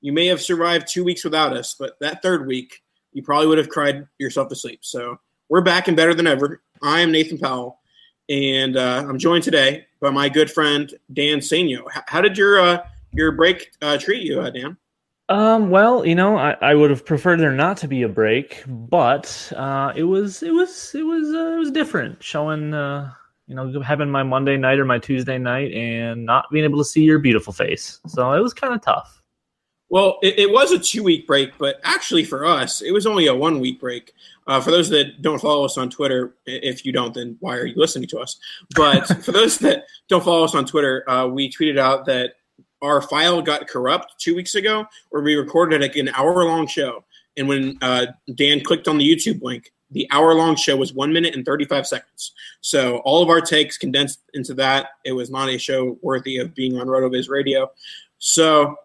You may have survived two weeks without us, but that third week, you probably would have cried yourself to sleep. So we're back and better than ever. I am Nathan Powell, and uh, I'm joined today by my good friend Dan Saino. H- how did your uh, your break uh, treat you, uh, Dan? Um, well, you know, I, I would have preferred there not to be a break, but uh, it was it was it was uh, it was different. Showing uh, you know having my Monday night or my Tuesday night and not being able to see your beautiful face, so it was kind of tough. Well, it, it was a two week break, but actually for us, it was only a one week break. Uh, for those that don't follow us on Twitter, if you don't, then why are you listening to us? But for those that don't follow us on Twitter, uh, we tweeted out that our file got corrupt two weeks ago, where we recorded like an hour long show. And when uh, Dan clicked on the YouTube link, the hour long show was one minute and 35 seconds. So all of our takes condensed into that. It was not a show worthy of being on RotoViz radio. So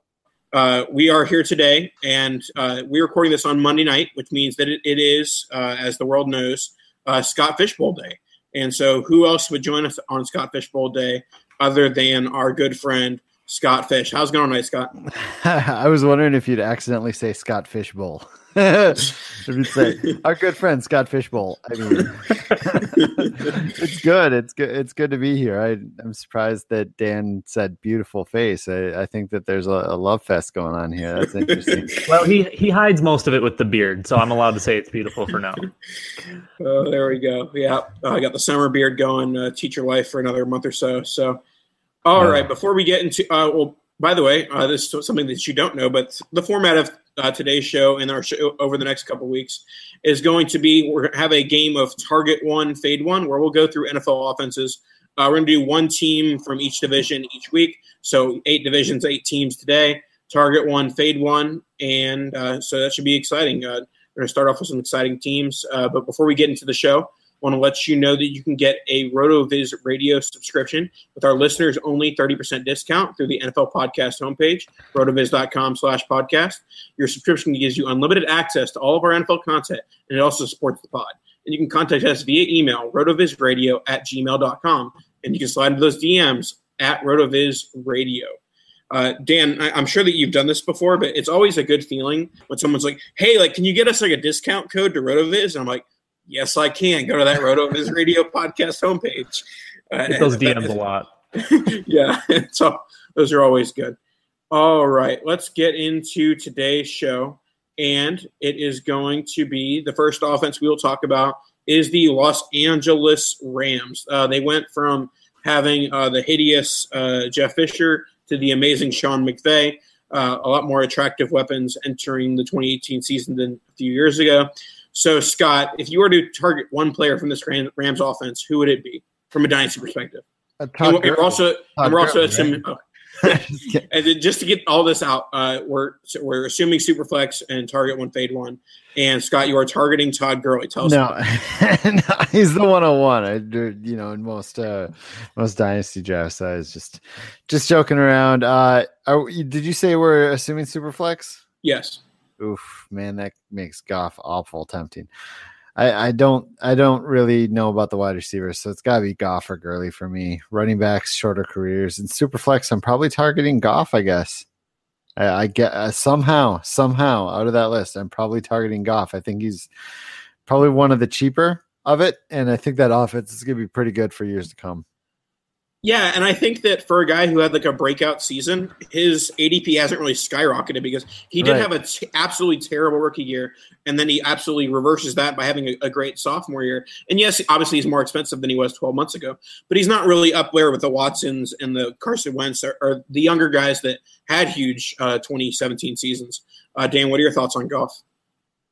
uh, we are here today, and uh, we're recording this on Monday night, which means that it, it is, uh, as the world knows, uh, Scott Fishbowl Day. And so, who else would join us on Scott Fishbowl Day other than our good friend Scott Fish? How's it going tonight, Scott? I was wondering if you'd accidentally say Scott Fishbowl. if you'd say our good friend Scott Fishbowl. I mean, it's good. It's good. It's good to be here. I, am surprised that Dan said beautiful face. I, I think that there's a, a, love fest going on here. That's interesting. well, he he hides most of it with the beard, so I'm allowed to say it's beautiful for now. Oh, there we go. Yeah, uh, I got the summer beard going. Uh, teacher life for another month or so. So, all right. Before we get into, uh, well, by the way, uh, this is something that you don't know, but the format of uh, today's show and our show over the next couple weeks is going to be we're going to have a game of target one, fade one, where we'll go through NFL offenses. Uh, we're going to do one team from each division each week. So eight divisions, eight teams today. Target one, fade one, and uh, so that should be exciting. Uh, we're going to start off with some exciting teams. Uh, but before we get into the show, want to let you know that you can get a RotoViz radio subscription with our listeners only 30% discount through the NFL podcast homepage, rotoviz.com slash podcast. Your subscription gives you unlimited access to all of our NFL content, and it also supports the pod. And you can contact us via email, rotovizradio at gmail.com, and you can slide into those DMs at rotovizradio. Uh, Dan, I, am sure that you've done this before, but it's always a good feeling when someone's like, "Hey, like, can you get us like a discount code to Rotoviz?" And I'm like, Yes, I can. Go to that RotoViz Radio podcast homepage. Uh, Get those DMs a lot. yeah, so those are always good. All right, let's get into today's show. and it is going to be the first offense we will talk about is the Los Angeles Rams. Uh, they went from having uh, the hideous uh, Jeff Fisher to the amazing Sean McVay. Uh, a lot more attractive weapons entering the 2018 season than a few years ago. So, Scott, if you were to target one player from this Rams offense, who would it be from a dynasty perspective? Uh, and we're, also, and we're also assuming. Oh, and just to get all this out, uh, we're we're assuming Superflex and target one fade one. And Scott, you are targeting Todd Gurley. Tell us. No, no he's the one on one. I you know in most uh most dynasty drafts, I was just just joking around. Uh, are, did you say we're assuming Superflex? Yes. Oof, man, that makes Goff awful tempting. I, I don't I don't really know about the wide receivers, so it's got to be Goff or Gurley for me. Running backs, shorter careers, and super flex. I'm probably targeting Goff, I guess. I, I get uh, somehow somehow out of that list, I'm probably targeting Goff. I think he's probably one of the cheaper of it, and I think that offense is going to be pretty good for years to come. Yeah, and I think that for a guy who had like a breakout season, his ADP hasn't really skyrocketed because he did right. have an t- absolutely terrible rookie year, and then he absolutely reverses that by having a, a, great sophomore year. And yes, obviously he's more expensive than he was 12 months ago, but he's not really up there with the Watsons and the Carson Wentz or, or the younger guys that had huge uh, 2017 seasons. Uh, Dan, what are your thoughts on Goff?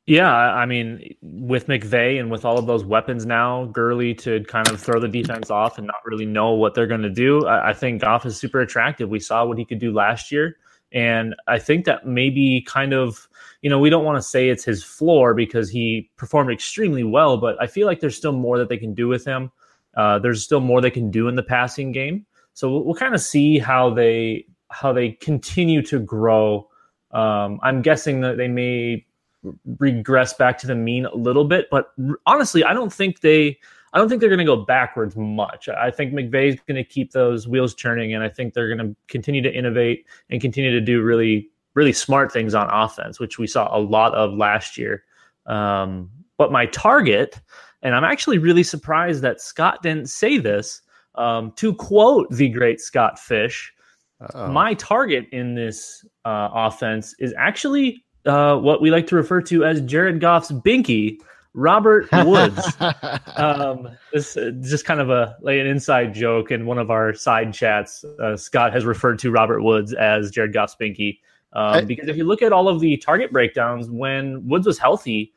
Yeah, I mean, with McVay and with all of those weapons now, Gurley to kind of throw the defense off and not really know what they're going to do, I, think Goff is super attractive. We saw what he could do last year. And I think that maybe kind of, you know, we don't want to say it's his floor because he performed extremely well, but I feel like there's still more that they can do with him. Uh, there's still more they can do in the passing game. So we'll, we'll kind of see how they how they continue to grow. Um, I'm guessing that they may regress back to the mean a little bit. But honestly, I don't think they. I don't think they're going to go backwards much. I think McVay's going to keep those wheels turning, and I think they're going to continue to innovate and continue to do really, really smart things on offense, which we saw a lot of last year. Um, but my target, and I'm actually really surprised that Scott didn't say this. Um, to quote the great Scott Fish, Uh-oh. my target in this uh, offense is actually uh, what we like to refer to as Jared Goff's binky, Robert Woods. um, this is just kind of a like an inside joke in one of our side chats. Uh, Scott has referred to Robert Woods as Jared Goff's binky um, I, because if you look at all of the target breakdowns when Woods was healthy,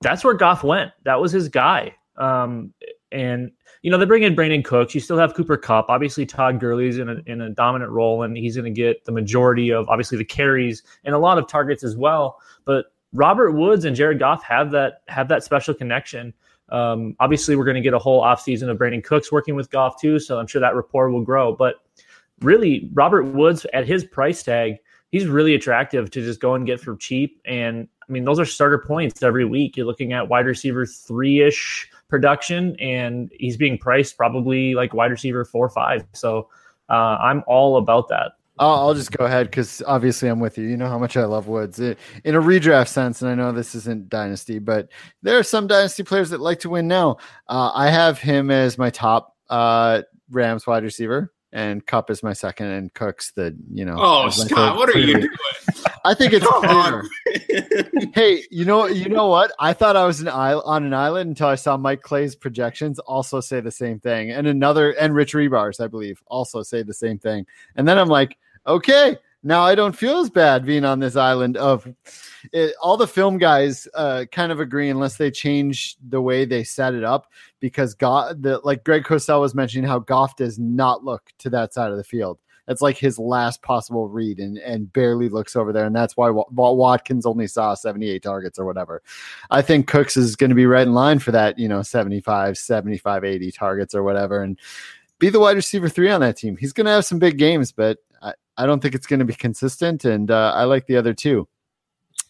that's where Goff went. That was his guy. Um, and you know, they bring in Brandin Cooks. You still have Cooper Kupp. Obviously, Todd Gurley's in a, in a dominant role, and he's going to get the majority of obviously the carries and a lot of targets as well. But Robert Woods and Jared Goff have that have that special connection. Um, obviously, we're going to get a whole offseason of Brandin Cooks working with Goff too, so I'm sure that rapport will grow. But really, Robert Woods at his price tag, he's really attractive to just go and get for cheap. And I mean, those are starter points every week. You're looking at wide receiver three ish production, and he's being priced probably like wide receiver four or five. So uh, I'm all about that. I'll, just go ahead because obviously I'm with you. You know how much I love Woods in a redraft sense, and I know this isn't dynasty, but there are some dynasty players that like to win now. Uh, I have him as my top uh, Rams wide receiver and Kupp is my second, and Cooks the you know. Oh, Scott, what are you doing? I think it's hey, you know, you know what? I thought I was an island, on an island until I saw Mike Clay's projections also say the same thing, and another and Rich Hribar's, I believe, also say the same thing. And then I'm like, okay, now I don't feel as bad being on this island of it, all the film guys uh, kind of agree unless they change the way they set it up because God, the, like Greg Cosell was mentioning how Goff does not look to that side of the field. That's like his last possible read and, and barely looks over there. And that's why Watkins only saw 78 targets or whatever. I think Cooks is going to be right in line for that, you know, 75, 75, 80 targets or whatever. And be the wide receiver three on that team. He's going to have some big games, but I, I don't think it's going to be consistent. And uh, I like the other two.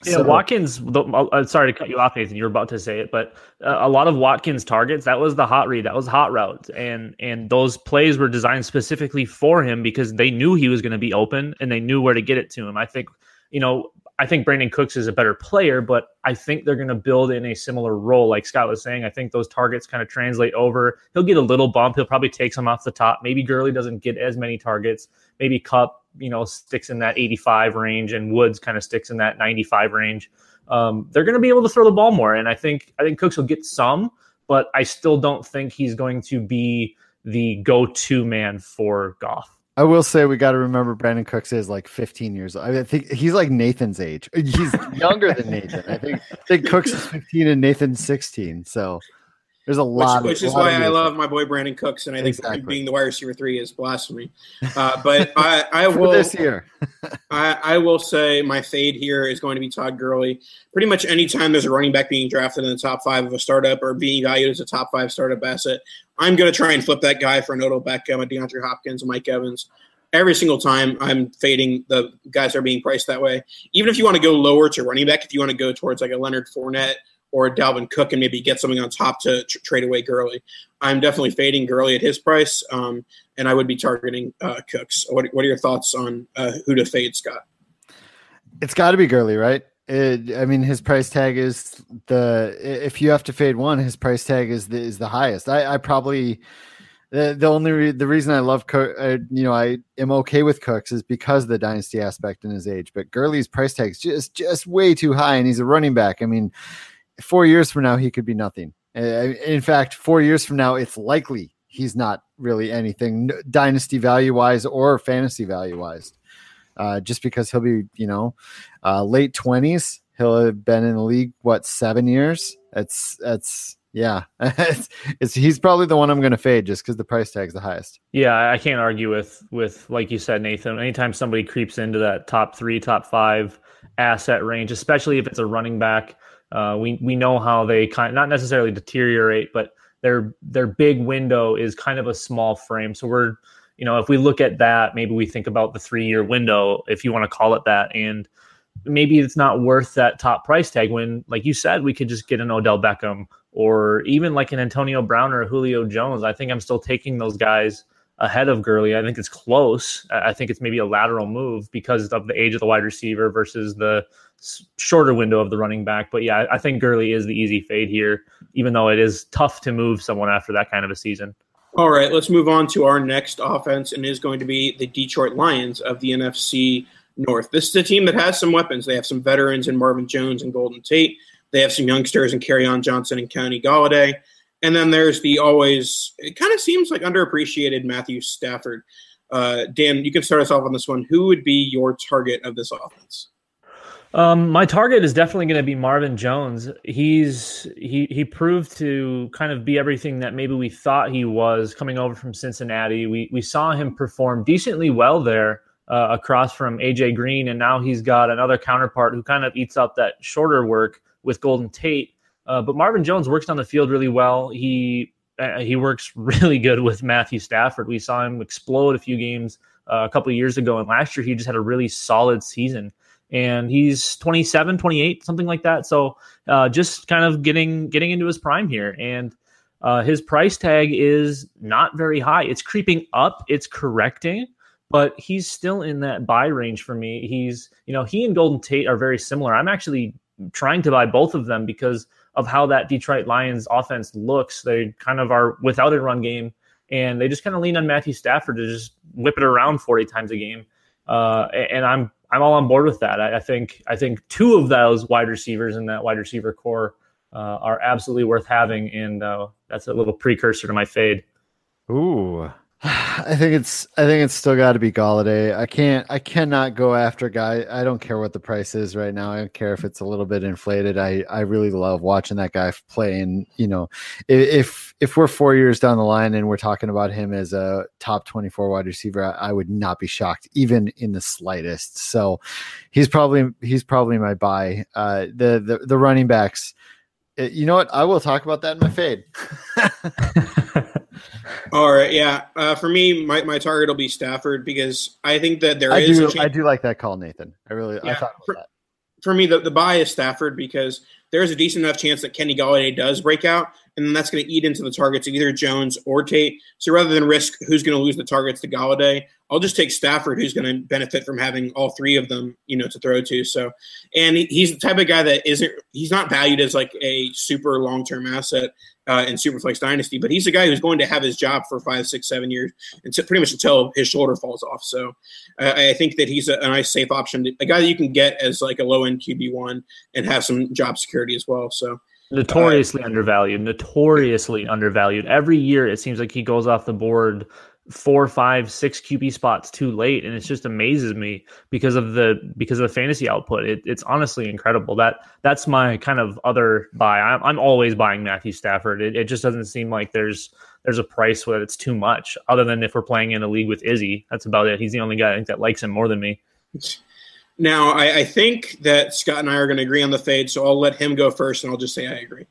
Yeah, so, Watkins. Uh, sorry to cut you off, Nathan. You were about to say it, but uh, a lot of Watkins targets. That was the hot read. That was hot route, and and those plays were designed specifically for him because they knew he was going to be open and they knew where to get it to him. I think you know I think Brandin Cooks is a better player, but I think they're going to build in a similar role. Like Scott was saying, I think those targets kind of translate over. He'll get a little bump. He'll probably take some off the top. Maybe Gurley doesn't get as many targets. Maybe Kupp, you know, sticks in that 85 range, and Woods kind of sticks in that 95 range. Um, they're going to be able to throw the ball more, and I think I think Cooks will get some, but I still don't think he's going to be the go-to man for Goff. I will say we got to remember Brandin Cooks is like 15 years old. I, mean, I think he's like Nathan's age. He's younger than Nathan. I think I think Cooks is 15 and Nathan's 16. So there's a lot, which, which of, is why I love my boy Brandin Cooks, and I think exactly. being the wide receiver three is blasphemy. Uh, but I, I will this year. I, I, will say my fade here is going to be Todd Gurley. Pretty much anytime there's a running back being drafted in the top five of a startup or being valued as a top five startup asset, I'm going to try and flip that guy for an Odell Beckham, a DeAndre Hopkins, a Mike Evans. Every single time I'm fading the guys that are being priced that way. Even if you want to go lower to running back, if you want to go towards like a Leonard Fournette or Dalvin Cook and maybe get something on top to tr- trade away Gurley. I'm definitely fading Gurley at his price, um, and I would be targeting uh, Cooks. What, what are your thoughts on uh, who to fade, Scott? It's got to be Gurley, right? It, I mean, his price tag is the. If you have to fade one, his price tag is the is the highest. I, I probably the the only re- the reason I love Cook, uh, you know, I am okay with Cooks is because of the dynasty aspect in his age. But Gurley's price tag is just just way too high, and he's a running back. I mean, four years from now, he could be nothing. Uh, in fact, four years from now, it's likely he's not really anything dynasty value wise or fantasy value wise. Uh, just because he'll be, you know, uh, late twenties, he'll have been in the league what seven years. That's that's yeah, it's, it's, he's probably the one I'm going to fade just because the price tag's the highest. Yeah, I can't argue with with like you said, Nathan. Anytime somebody creeps into that top three, top five asset range, especially if it's a running back uh, we we know how they kind of, not necessarily deteriorate, but their their big window is kind of a small frame. So we're you know if we look at that, maybe we think about the three year window, if you want to call it that, and maybe it's not worth that top price tag. When like you said, we could just get an Odell Beckham or even like an Antonio Brown or Julio Jones. I think I'm still taking those guys ahead of Gurley. I think it's close. I think it's maybe a lateral move because of the age of the wide receiver versus the shorter window of the running back. But yeah, I think Gurley is the easy fade here, even though it is tough to move someone after that kind of a season. All right, let's move on to our next offense, and is going to be the Detroit Lions of the NFC North. This is a team that has some weapons. They have some veterans in Marvin Jones and Golden Tate. They have some youngsters in Kerryon Johnson and Kenny Golladay. And then there's the always, it kind of seems like underappreciated Matthew Stafford. Uh, Dan, you can start us off on this one. Who would be your target of this offense? Um, my target is definitely going to be Marvin Jones. He's he he proved to kind of be everything that maybe we thought he was coming over from Cincinnati. We we saw him perform decently well there uh, across from AJ Green, and now he's got another counterpart who kind of eats up that shorter work with Golden Tate. Uh, but Marvin Jones works on the field really well. He uh, he works really good with Matthew Stafford. We saw him explode a few games uh, a couple years ago, and last year he just had a really solid season and he's 27 28 something like that. So uh, just kind of getting getting into his prime here. And uh, his price tag is not very high. It's creeping up. It's correcting but he's still in that buy range for me. He's you know he and golden tate are very similar. I'm actually trying to buy both of them because of how that detroit lions offense looks. They kind of are without a run game and they just kind of lean on matthew stafford to just whip it around 40 times a game. Uh, and i'm I'm all on board with that. I, I, think I think two of those wide receivers in that wide receiver core uh, are absolutely worth having, and uh, that's a little precursor to my fade. Ooh, I think it's I think it's still got to be Golladay. I can't I cannot go after guy. I don't care what the price is right now. I don't care if it's a little bit inflated. I I really love watching that guy play. And you know, if if we're four years down the line and we're talking about him as a top twenty four wide receiver, I, I would not be shocked even in the slightest. So he's probably he's probably my buy. Uh, the the the running backs. Eh, you know what? I will talk about that in my fade. All right, yeah. Uh, for me, my, my target will be Stafford because I think that there I is. Do, I do like that call, Nathan. I really, yeah, I thought for, for, me, the, the buy is Stafford because there is a decent enough chance that Kenny Golladay does break out, and then that's going to eat into the targets of either Jones or Tate. So rather than risk who's going to lose the targets to Golladay, I'll just take Stafford, who's going to benefit from having all three of them, you know, to throw to. So, and he's the type of guy that isn't he's not valued as like a super long term asset uh, in Superflex Dynasty, but he's a guy who's going to have his job for five, six, seven years, until pretty much until his shoulder falls off. So, uh, I think that he's a, a, nice safe option, a guy that you can get as like a low end QB one and have some job security as well. So. Notoriously uh, undervalued, notoriously undervalued. Every year, it seems like he goes off the board four, five, six QB spots too late, and it just amazes me because of the because of the fantasy output. It, it's honestly incredible. That that's my kind of other buy. I'm, I'm always buying Matthew Stafford. It, it just doesn't seem like there's there's a price where it's too much. Other than if we're playing in a league with Izzy, that's about it. He's the only guy I think that likes him more than me. Now I, I think that Scott and I are going to agree on the fade, so I'll let him go first, and I'll just say I agree.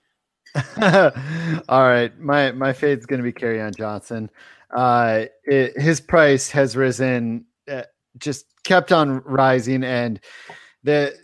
All right, my my fade's going to be Kerryon Johnson uh, it, his price has risen, uh, just kept on rising, and the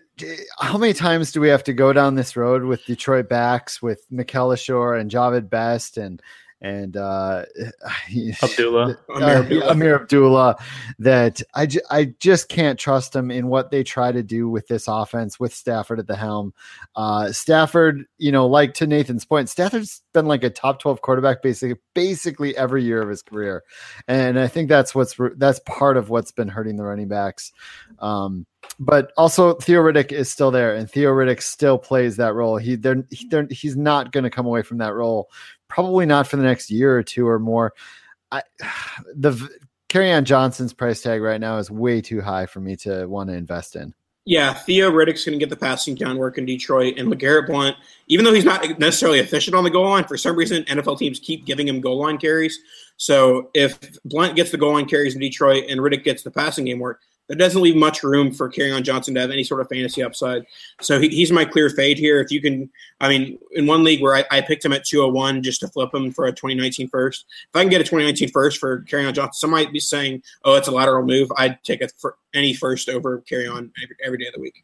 how many times do we have to go down this road with Detroit backs with Mikel Leshoure and Javid Best and and uh, Abdullah. Uh, Ameer, Ameer Abdullah that I, j- I just can't trust them in what they try to do with this offense with Stafford at the helm. Uh, Stafford, you know, like to Nathan's point, Stafford's been like a top 12 quarterback basically basically every year of his career. And I think that's what's that's part of what's been hurting the running backs. Um, but also Theo Riddick is still there, and Theo Riddick still plays that role. He they're, they're he's not going to come away from that role probably not for the next year or two or more. I the Kerryon Johnson's price tag right now is way too high for me to want to invest in. Yeah, Theo Riddick's going to get the passing down work in Detroit, and LeGarrette Blunt, even though he's not necessarily efficient on the goal line, for some reason NFL teams keep giving him goal line carries. So if Blunt gets the goal line carries in Detroit and Riddick gets the passing game work, that doesn't leave much room for Kerryon Johnson to have any sort of fantasy upside. So he, he's my clear fade here. If you can, I mean, in one league where I, I, picked him at 201 just to flip him for a 2019 first, if I can get a 2019 first for Kerryon Johnson, some might be saying, oh, it's a lateral move. I'd take for any first over Kerryon every, every day of the week.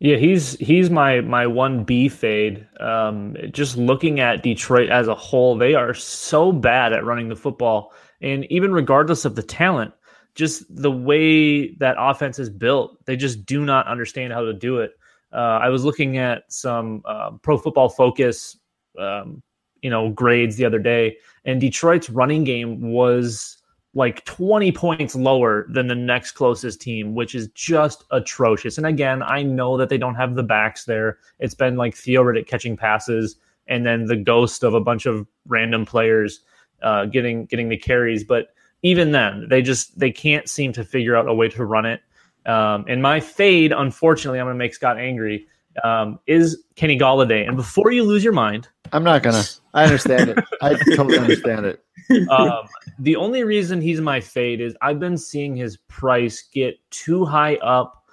Yeah, he's he's my my one B fade. Um, just looking at Detroit as a whole, they are so bad at running the football, and even regardless of the talent, just the way that offense is built, they just do not understand how to do it. Uh, I was looking at some uh, Pro Football Focus, um, you know, grades the other day, and Detroit's running game was like 20 points lower than the next closest team, which is just atrocious. And again, I know that they don't have the backs there. It's been like Theo Riddick catching passes, and then the ghost of a bunch of random players uh, getting getting the carries, but even then, they just they can't seem to figure out a way to run it. Um, and my fade, unfortunately, I'm going to make Scott angry. Um, is Kenny Golladay. And before you lose your mind, I'm not gonna. I understand it. I totally understand it. Um, the only reason he's my fade is I've been seeing his price get too high up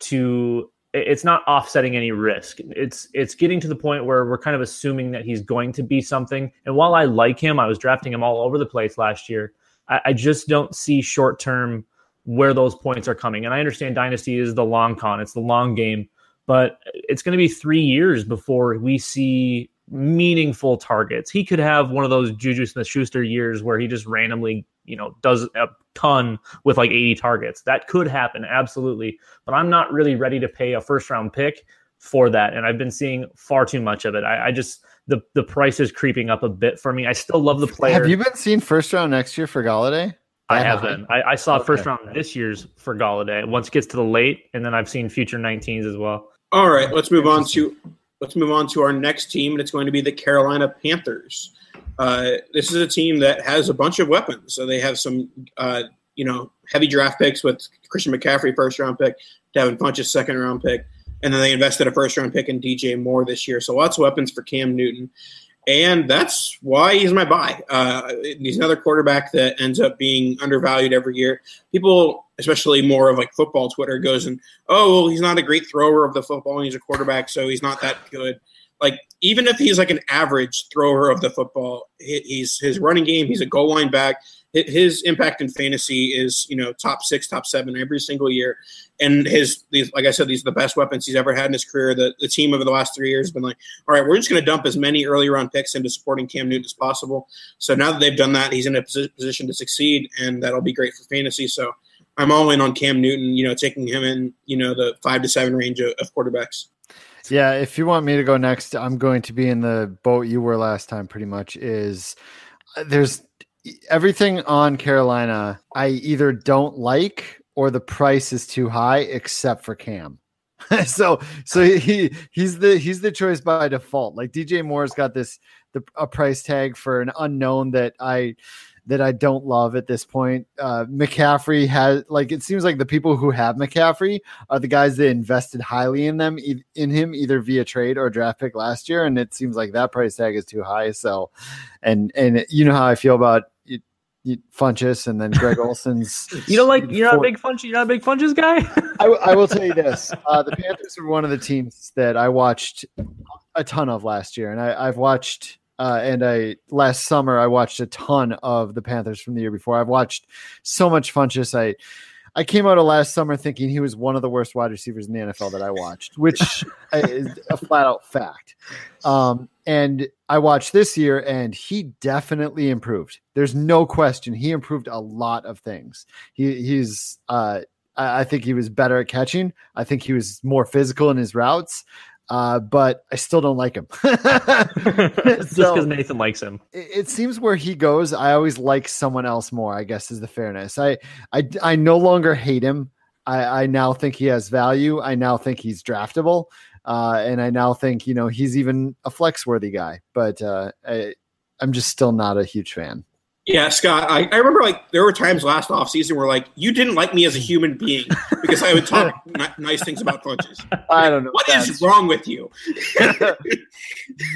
to it's not offsetting any risk. It's it's getting to the point where we're kind of assuming that he's going to be something. And while I like him, I was drafting him all over the place last year. I, I just don't see short term where those points are coming. And I understand Dynasty is the long con, it's the long game, but it's going to be three years before we see meaningful targets. He could have one of those Juju Smith Schuster years where he just randomly, you know, does a ton with like 80 targets. That could happen, absolutely. But I'm not really ready to pay a first round pick for that. And I've been seeing far too much of it. I, I just the the price is creeping up a bit for me. I still love the player. Have you been seeing first round next year for Golladay? I have been. I, I saw okay. first round this year's for Golladay. Once it gets to the late, and then I've seen future 19s as well. All right, let's move on to let's move on to our next team, and it's going to be the Carolina Panthers. Uh, this is a team that has a bunch of weapons. So they have some, uh, you know, heavy draft picks with Christian McCaffrey first round pick, Devin Funchess second round pick and then they invested a first round pick in DJ Moore this year. So lots of weapons for Cam Newton. And that's why he's my buy. Uh, he's another quarterback that ends up being undervalued every year. People, especially more of like football Twitter, goes and oh, well, he's not a great thrower of the football, and he's a quarterback, so he's not that good. Like even if he's like an average thrower of the football, he's his running game. He's a goal line back. His impact in fantasy is you know top six, top seven every single year, and his these like I said, these are the best weapons he's ever had in his career. The the team over the last three years has been like, all right, we're just going to dump as many early round picks into supporting Cam Newton as possible. So now that they've done that, he's in a position to succeed, and that'll be great for fantasy. So I'm all in on Cam Newton. You know, taking him in you know the five to seven range of, of quarterbacks. Yeah, if you want me to go next, I'm going to be in the boat you were last time. Pretty much is uh, there's everything on Carolina. I either don't like or the price is too high, except for Cam. so so he he's the he's the choice by default. Like DJ Moore's got this the a price tag for an unknown that I that I don't love at this point. Uh, McCaffrey has like it seems like the people who have McCaffrey are the guys that invested highly in them in him either via trade or draft pick last year, and it seems like that price tag is too high. So, and and you know how I feel about it, Funchess and then Greg Olsen's. you don't like you're not a big Funch. You're not a big Funchess guy. I, I, will tell you this: uh, the Panthers are one of the teams that I watched a ton of last year, and I, I've watched uh, and I last summer I watched a ton of the Panthers from the year before. I've watched so much Funchess. I I came out of last summer thinking he was one of the worst wide receivers in the NFL that I watched, which is a flat out fact. Um, and I watched this year, and he definitely improved. There's no question he improved a lot of things. He he's uh, I think he was better at catching. I think he was more physical in his routes uh, but I still don't like him. Just because Nathan likes him. It, it, seems where he goes, I always like someone else more. I guess is the fairness. I I, I no longer hate him. I, I now think he has value. I now think he's draftable, uh, and I now think you know he's even a flex worthy guy. But uh, I, I'm just still not a huge fan. Yeah, Scott, I, I remember like there were times last off season where like you didn't like me as a human being because I would talk n- nice things about Funchess. I don't know. What is wrong with you?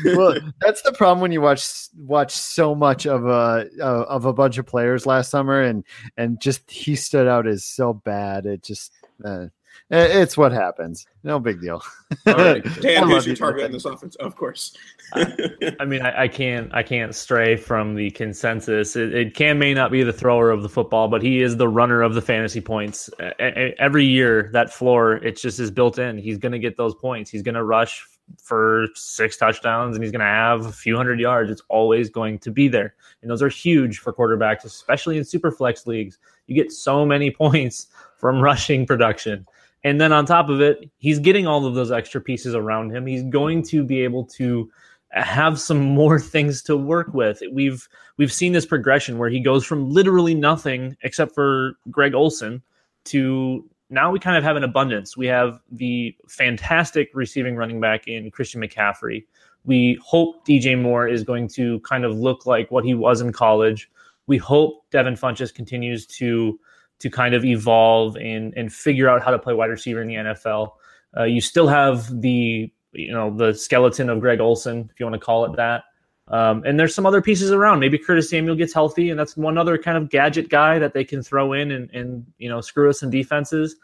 well, that's the problem when you watch watch so much of a uh, of a bunch of players last summer and and just he stood out as so bad. It just uh, Eh, it's what happens. No big deal. All right. Dan, who's your target in this offense? Of course. I mean, I, I, can't I can't stray from the consensus. It, it, can may not be the thrower of the football, but he is the runner of the fantasy points. Every year, that floor it just is built in. He's going to get those points. He's going to rush for six touchdowns, and he's going to have a few hundred yards. It's always going to be there, and those are huge for quarterbacks, especially in super flex leagues. You get so many points from rushing production. And then on top of it, he's getting all of those extra pieces around him. He's going to be able to have some more things to work with. We've we've seen this progression where he goes from literally nothing except for Greg Olsen to now we kind of have an abundance. We have the fantastic receiving running back in Christian McCaffrey. We hope DJ Moore is going to kind of look like what he was in college. We hope Devin Funchess continues to to kind of evolve and and figure out how to play wide receiver in the NFL. Uh, you still have the you know the skeleton of Greg Olsen, if you want to call it that. Um, and there's some other pieces around. Maybe Curtis Samuel gets healthy, and that's one other kind of gadget guy that they can throw in and, and you know screw us in defenses.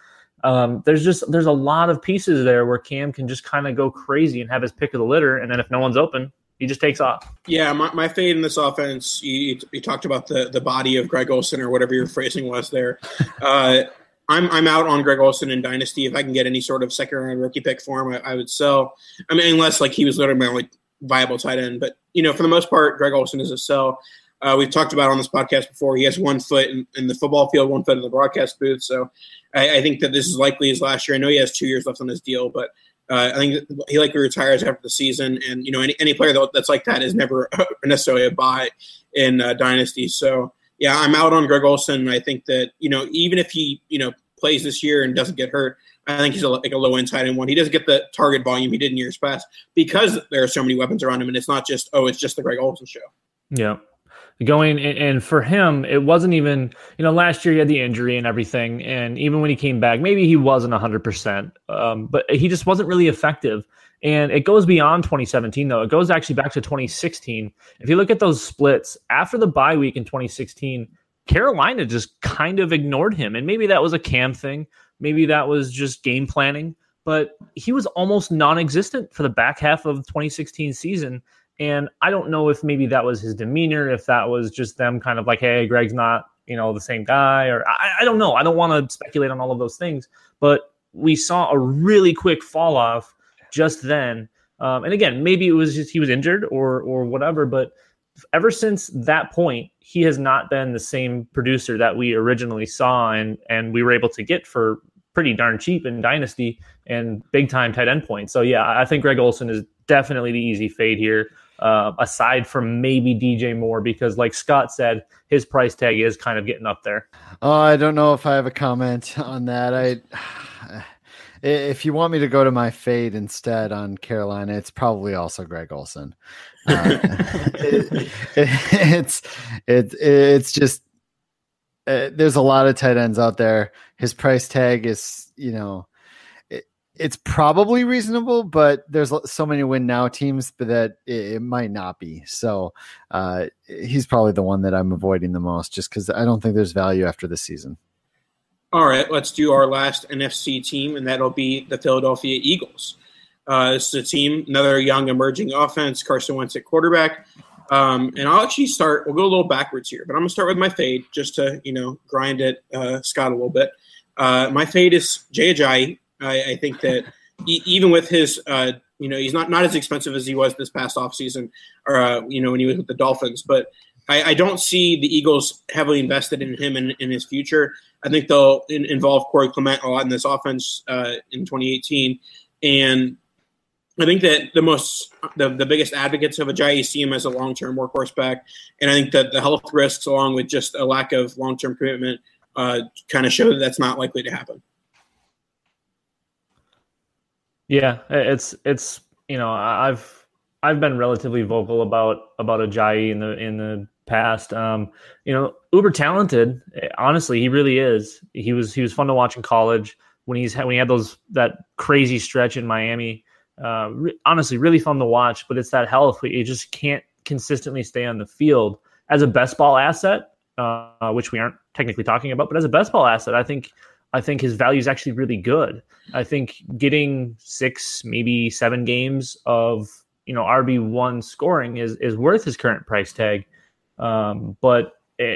Um, there's just there's a lot of pieces there where Cam can just kind of go crazy and have his pick of the litter, and then if no one's open, he just takes off. Yeah, my, my fade in this offense. You, you talked about the the body of Greg Olsen or whatever your phrasing was there. Uh, I'm I'm out on Greg Olsen in Dynasty. If I can get any sort of second round rookie pick for him, I, I would sell. I mean, unless like he was literally my only viable tight end. But you know, for the most part, Greg Olsen is a sell. Uh, we've talked about on this podcast before. He has one foot in, in, the football field, one foot in the broadcast booth. So I, I, think that this is likely his last year. I know he has two years left on his deal, but uh, I think he likely retires after the season, and you know any, any player that's like that is never necessarily a buy in uh, dynasty. So yeah, I'm out on Greg Olsen. I think that you know even if he you know plays this year and doesn't get hurt, I think he's a, like a low end tight end one. He doesn't get the target volume he did in years past because there are so many weapons around him, and it's not just oh, it's just the Greg Olsen show. Yeah, going and for him it wasn't even you know last year he had the injury and everything and even when he came back maybe he wasn't 100% um, but he just wasn't really effective. And it goes beyond 2017 though. It goes actually back to 2016 if you look at those splits after the bye week in 2016 carolina just kind of ignored him. And maybe that was a cam thing. Maybe that was just game planning. But he was almost non-existent for the back half of the 2016 season And I don't know if maybe that was his demeanor, if that was just them kind of like, hey, Greg's not, you know, the same guy, or I, I don't know. I don't want to speculate on all of those things. But we saw a really quick fall off just then. Um, and again, maybe it was just he was injured or or whatever, but ever since that point, he has not been the same producer that we originally saw and and we were able to get for pretty darn cheap in Dynasty and big time tight end points. So yeah, I think Greg Olsen is definitely the easy fade here. Uh, aside from maybe DJ Moore, because like Scott said, his price tag is kind of getting up there. Oh, I don't know if I have a comment on that. I, if you want me to go to my fade instead on Carolina, it's probably also Greg Olsen. Uh, it, it, it's it, it's just uh, there's a lot of tight ends out there. His price tag is, you know, it's probably reasonable, but there's so many win now teams that it, it might not be. So uh, he's probably the one that I'm avoiding the most, just because I don't think there's value after the season. All right, let's do our last NFC team, and that'll be the Philadelphia Eagles. Uh, this is a team, another young emerging offense. Carson Wentz at quarterback. Um, and I'll actually start. We'll go a little backwards here, but I'm gonna start with my fade just to you know grind it, uh, Scott, a little bit. Uh, my fade is Jay Ajayi. I, I think that e- even with his, uh, you know, he's not not as expensive as he was this past offseason, or uh, you know when he was with the Dolphins. But I, I, don't see the Eagles heavily invested in him in, in his future. I think they'll in, involve Corey Clement a lot in this offense uh, in 2018, and I think that the most the, the biggest advocates of Ajayi see him as a long term workhorse back, and I think that the health risks, along with just a lack of long term commitment, uh, kind of show that that's not likely to happen. Yeah, it's it's you know I've I've been relatively vocal about about Ajayi in the in the past. Um, you know, uber talented. Honestly, he really is. He was he was fun to watch in college when he's when he had those that crazy stretch in Miami uh, re- honestly really fun to watch. But it's that health you just can't consistently stay on the field as a best ball asset, uh, which we aren't technically talking about. But as a best ball asset, I think I think his value is actually really good. I think getting six, maybe seven games of you know RB one scoring is is worth his current price tag. Um, but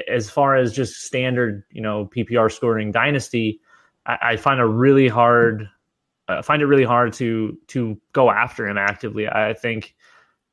as far as just standard, you know, PPR scoring dynasty, I, I find a really hard find it really hard to to go after him actively. I think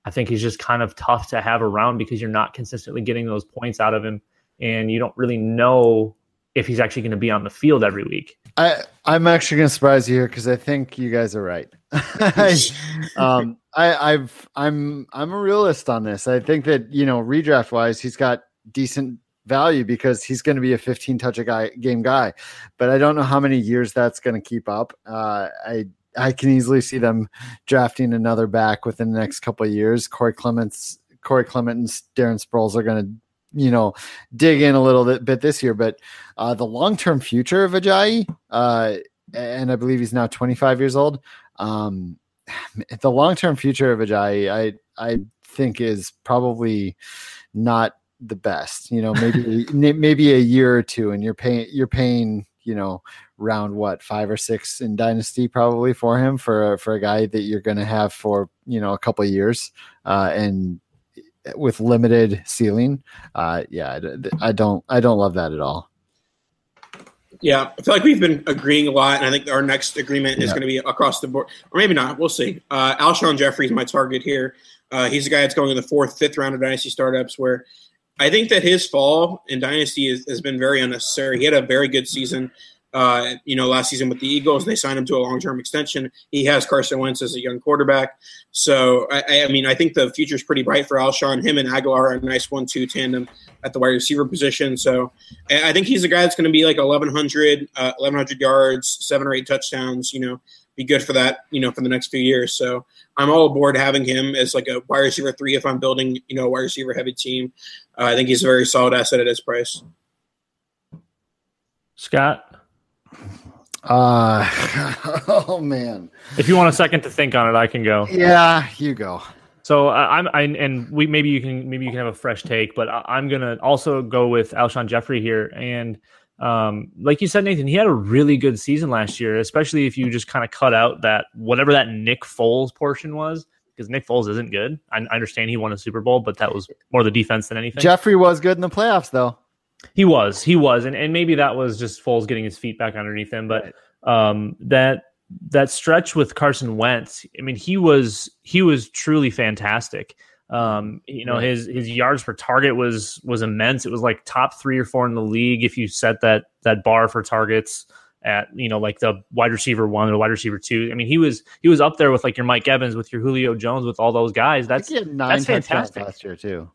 I think he's just kind of tough to have around because you're not consistently getting those points out of him, and you don't really know if he's actually going to be on the field every week. I I'm actually going to surprise you here because I think you guys are right. I, um, I I've I'm I'm a realist on this. I think that you know redraft wise, he's got decent value because he's going to be a 15 touch a guy game guy. But I don't know how many years that's going to keep up. Uh, I I can easily see them drafting another back within the next couple of years. Corey Clements, Corey Clement, and Darren Sproles are going to you know dig in a little bit, bit this year. But uh, the long term future of Ajayi, uh, and I believe he's now 25 years old. Um, the long term future of Ajayi, I I think is probably not the best. You know, maybe maybe a year or two, and you're paying you're paying you know round what five or six in dynasty probably for him for for a guy that you're going to have for you know a couple of years uh, and with limited ceiling. Uh, yeah, I don't I don't love that at all. Yeah, I feel like we've been agreeing a lot, and I think our next agreement is yeah. going to be across the board, or maybe not. We'll see. Uh, Alshon Jeffery is my target here. Uh, he's a guy that's going in the fourth, fifth round of dynasty startups, where I think that his fall in Dynasty is, has been very unnecessary. He had a very good season, uh, you know, last season with the Eagles. They signed him to a long term extension. He has Carson Wentz as a young quarterback. So, I, I mean, I think the future is pretty bright for Alshon. Him and Agholor are a nice one two tandem at the wide receiver position. So, I think he's a guy that's going to be like 1,100, uh, 1,100 yards, seven or eight touchdowns, you know, be good for that, you know, for the next few years. So I'm all aboard having him as like a wide receiver three if I'm building, you know, a wide receiver heavy team. Uh, I think he's a very solid asset at his price. Scott. Uh oh man. If you want a second to think on it, I can go. Yeah, you go. So uh, I'm, I, and we maybe you can maybe you can have a fresh take, but I, am gonna also go with Alshon Jeffery here, and um, like you said, Nathan, he had a really good season last year, especially if you just kind of cut out that whatever that Nick Foles portion was. because Nick Foles isn't good. I, I understand he won a Super Bowl, but that was more the defense than anything. Jeffery was good in the playoffs, though. He was, he was, and, and maybe that was just Foles getting his feet back underneath him. But um, that that stretch with Carson Wentz, I mean, he was he was truly fantastic. Um, you know, his his yards per target was was immense. It was like top three or four in the league if you set that that bar for targets at you know like the wide receiver one or wide receiver two. I mean, he was he was up there with like your Mike Evans, with your Julio Jones, with all those guys. That's nine that's fantastic. last year too.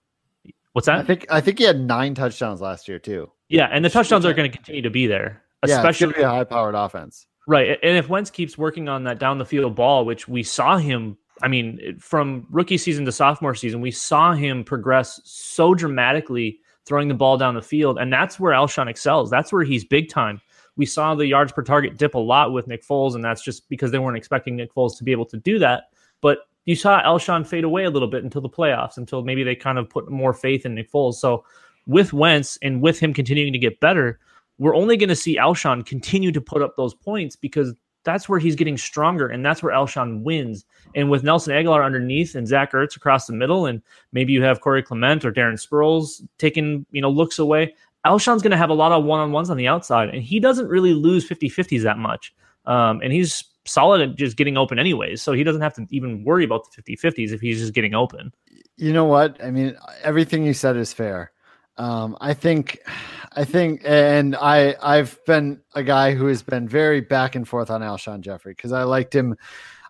What's that? I think I think he had nine touchdowns last year too. yeah, and the touchdowns are going to continue to be there, Yeah, especially be a high-powered offense. Right. And if Wentz keeps working on that down the field ball, which we saw him, I mean, from rookie season to sophomore season, we saw him progress so dramatically throwing the ball down the field. And that's where Alshon excels. That's where he's big time. We saw the yards per target dip a lot with Nick Foles, and that's just because they weren't expecting Nick Foles to be able to do that. But you saw Alshon fade away a little bit until the playoffs, until maybe they kind of put more faith in Nick Foles. So with Wentz and with him continuing to get better, we're only going to see Alshon continue to put up those points because that's where he's getting stronger and that's where Alshon wins. And with Nelson Agholor underneath and Zach Ertz across the middle, and maybe you have Corey Clement or Darren Sproles taking, you know, looks away, Alshon's going to have a lot of one-on-ones on the outside and he doesn't really lose 50-50s that much. Um, and he's solid at just getting open anyways. So he doesn't have to even worry about the 50-50s if he's just getting open. You know what? I mean, everything you said is fair. Um, I think, I think, and I, I've been a guy who has been very back and forth on Alshon Jeffery because I liked him.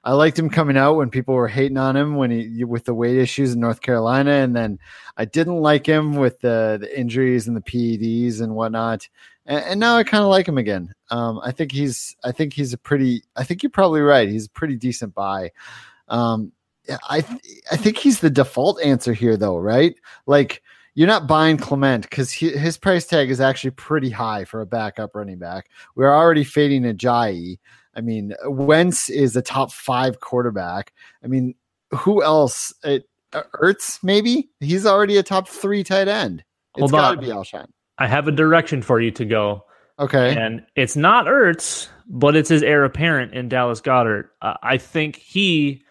I liked him coming out when people were hating on him when he with the weight issues in North Carolina, and then I didn't like him with the, the injuries and the PEDs and whatnot. And, and now I kind of like him again. Um, I think he's, I think he's a pretty. I think you're probably right. He's a pretty decent buy. Um, I, I think he's the default answer here, though, right? Like you're not buying Clement because his price tag is actually pretty high for a backup running back. We're already fading Ajayi. I mean, Wentz is a top five quarterback. I mean, who else? It, Ertz, maybe he's already a top three tight end. It's got to be Alshon. I have a direction for you to go. Okay. And it's not Ertz, but it's his heir apparent in Dallas Goedert. Uh, I think he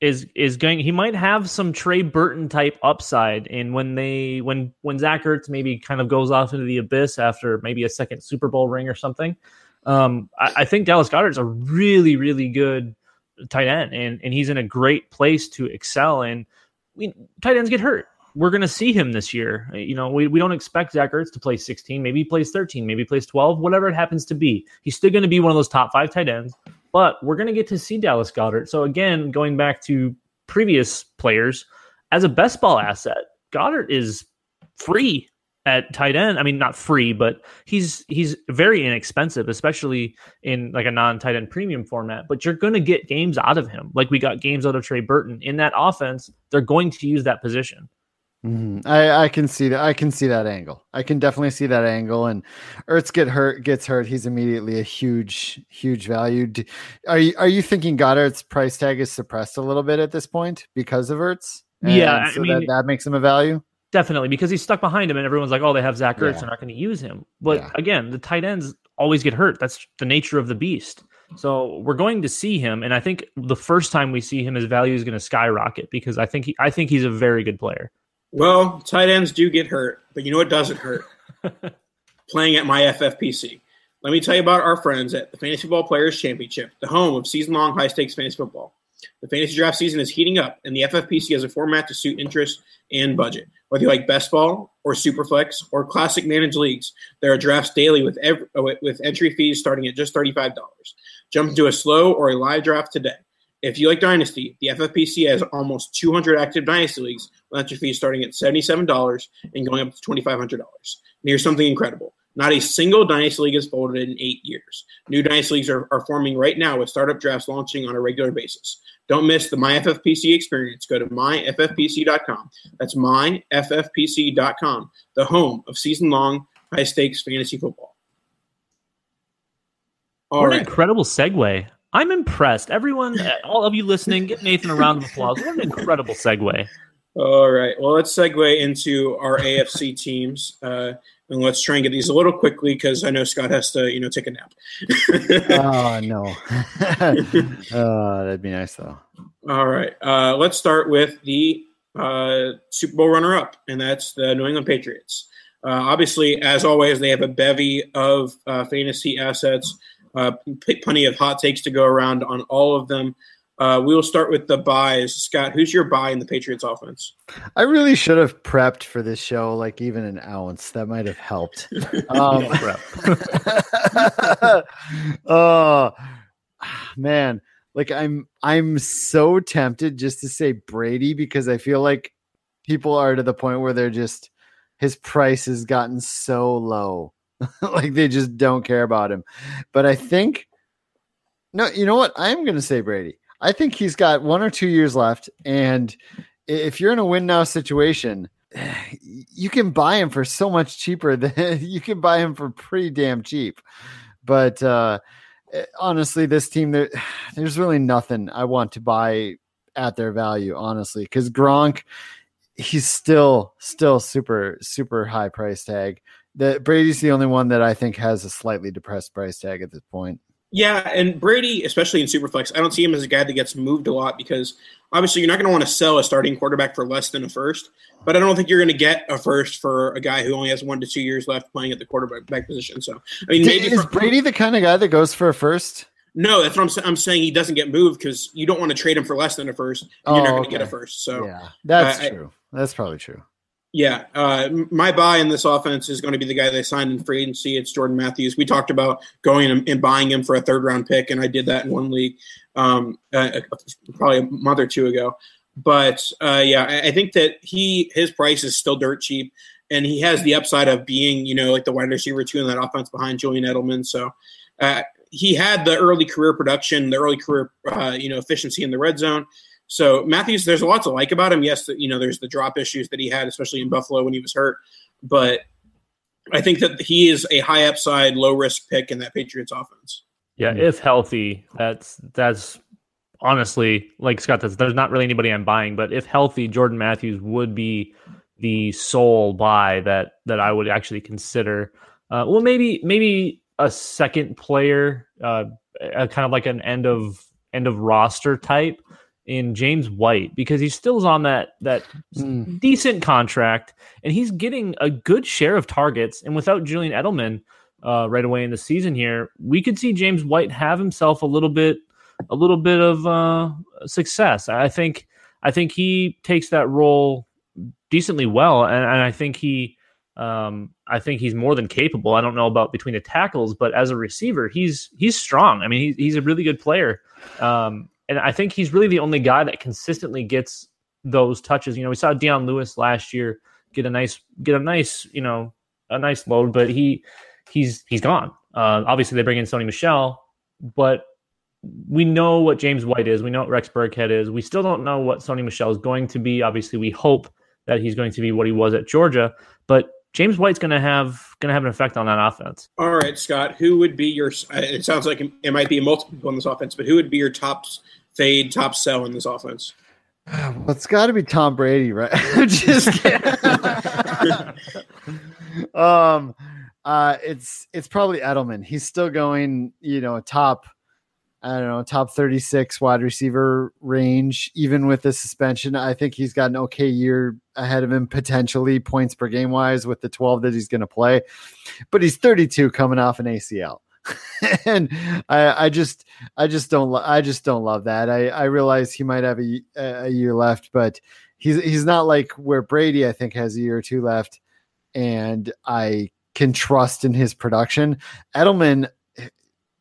is is going. He might have some Trey Burton type upside. And when they when when Zach Ertz maybe kind of goes off into the abyss after maybe a second Super Bowl ring or something, um, I, I think Dallas Goedert is a really really good tight end, and and he's in a great place to excel. And we, tight ends get hurt we're going to see him this year. Uh, you know, we, we don't expect Zach Ertz to play 16. Maybe he plays 13. Maybe he plays 12. Whatever it happens to be, he's still going to be one of those top five tight ends. But we're going to get to see Dallas Goedert. So again, going back to previous players, as a best ball asset, Goedert is free at tight end. I mean, not free, but he's he's very inexpensive, especially in like a non-tight end premium format. But you're going to get games out of him, like we got games out of Trey Burton in that offense. They're going to use that position. Mhm. I, I can see that. I can see that angle. I can definitely see that angle. And Ertz get hurt, gets hurt. He's immediately a huge, huge value. Are you are you thinking Goedert's price tag is suppressed a little bit at this point because of Ertz? Yeah, And I so mean- that, that makes him a value. Definitely, because he's stuck behind him, and everyone's like, "Oh, they have Zach Ertz; Yeah. they're not going to use him." But Yeah. again, the tight ends always get hurt. That's the nature of the beast. So we're going to see him, and I think the first time we see him, his value is going to skyrocket because I think he, I think he's a very good player. Well, tight ends do get hurt, but you know what doesn't hurt? Playing at my FFPC. Let me tell you about our friends at the Fantasy Football Players Championship, the home of season long high stakes fantasy football. The fantasy draft season is heating up, and the FFPC has a format to suit interest and budget. Whether you like best ball or superflex or classic managed leagues, there are drafts daily with every, with- with entry fees starting at just $35. Jump into a slow or a live draft today. If you like Dynasty, the FFPC has almost 200 active Dynasty leagues with entry fees starting at $77 and going up to $2,500. And here's something incredible. Not a single Dynasty League has folded in eight years. New Dynasty Leagues are, are forming right now with startup drafts launching on a regular basis. Don't miss the MyFFPC experience. Go to myffpc.com. That's myffpc.com, the home of season long high stakes fantasy football. All what right. an incredible segue! I'm impressed. Everyone, all of you listening, give Nathan a round of applause. What an incredible segue! All right. Well, let's segue into our AFC teams, uh, and let's try and get these a little quickly because I know Scott has to, you know, take a nap. oh no, oh, that'd be nice though. All right. Uh, let's start with the uh, Super Bowl runner-up, and that's the New England Patriots. Uh, obviously, as always, they have a bevy of uh, fantasy assets. Uh, plenty of hot takes to go around on all of them. Uh, we will start with the buys. Scott, who's your buy in the Patriots offense? I really should have prepped for this show, like even an ounce. That might have helped. Um, oh man, like I'm I'm so tempted just to say Brady because I feel like people are to the point where they're just his price has gotten so low. like they just don't care about him. But I think no, you know what? I am going to say Brady. I think he's got one or two years left. And if you're in a win now situation, you can buy him for so much cheaper than you can buy him for pretty damn cheap. But uh, eh, honestly, this team, there, there's really nothing I want to buy at their value, honestly, because Gronk, he's still, still super, super high price tag. The Brady's the only one that I think has a slightly depressed price tag at this point. Yeah, and Brady, especially in Superflex, I don't see him as a guy that gets moved a lot because obviously you're not going to want to sell a starting quarterback for less than a first. But I don't think you're going to get a first for a guy who only has one to two years left playing at the quarterback position. So I mean, maybe is for, Brady the kind of guy that goes for a first? No, that's what I'm saying. I'm saying he doesn't get moved because you don't want to trade him for less than a first. Oh, you're not going to okay. get a first. So yeah, that's uh, true. I, that's probably true. Yeah, uh, my buy in this offense is going to be the guy they signed in free agency. It's Jordan Matthews. We talked about going and, buying him for a third round pick, and I did that in one league um, uh, probably a month or two ago. But uh, yeah, I think that he his price is still dirt cheap, and he has the upside of being you know like the wide receiver two in that offense behind Julian Edelman. So uh, he had the early career production, the early career uh, you know efficiency in the red zone. So Matthews, there's a lot to like about him. Yes, you know, there's the drop issues that he had, especially in Buffalo when he was hurt. But I think that he is a high upside, low risk pick in that Patriots offense. Yeah, if healthy, that's that's honestly like Scott. That's, there's not really anybody I'm buying, but if healthy, Jordan Matthews would be the sole buy that that I would actually consider. Uh, well, maybe maybe a second player, uh, kind of like an end of end of roster type in James White because he still's on that that mm. decent contract and he's getting a good share of targets. And without Julian Edelman uh, right away in the season here, we could see James White have himself a little bit a little bit of uh, success. I think I think he takes that role decently well, and, and I think he. Um, I think he's more than capable. I don't know about between the tackles, but as a receiver, he's he's strong. I mean, he's he's a really good player. Um, and I think he's really the only guy that consistently gets those touches. You know, we saw Dion Lewis last year get a nice get a nice you know a nice load, but he he's he's gone. Uh, obviously, they bring in Sony Michel, but we know what James White is. We know what Rex Burkhead is. We still don't know what Sony Michel is going to be. Obviously, we hope that he's going to be what he was at Georgia, but James White's going to have going to have an effect on that offense. All right, Scott, who would be your? It sounds like it might be multiple people in this offense, but who would be your top fade, top sell in this offense? Well, it's got to be Tom Brady, right? Just kidding. um, uh, it's it's probably Edelman. He's still going, you know, a top. I don't know, top 36 wide receiver range, even with the suspension. I think he's got an okay year ahead of him, potentially points per game wise with the 12 that he's going to play. But he's 32 coming off an ACL. and I, I just, I just don't, I just don't love that. I, I realize he might have a, a year left, but he's, he's not like where Brady, I think, has a year or two left, and I can trust in his production. Edelman,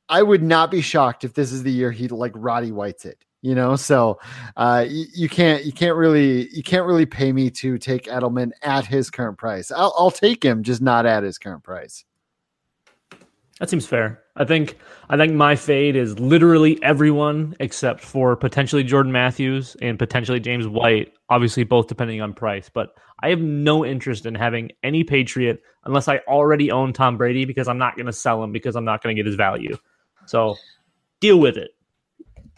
I would not be shocked if this is the year he like Roddy White's it. You know, so uh, you, you, can't you can't really you can't really pay me to take Edelman at his current price. I'll, I'll take him, just not at his current price. That seems fair. I think I think my fade is literally everyone except for potentially Jordan Matthews and potentially James White. Obviously, both depending on price. But I have no interest in having any Patriot unless I already own Tom Brady because I'm not going to sell him because I'm not going to get his value. So deal with it.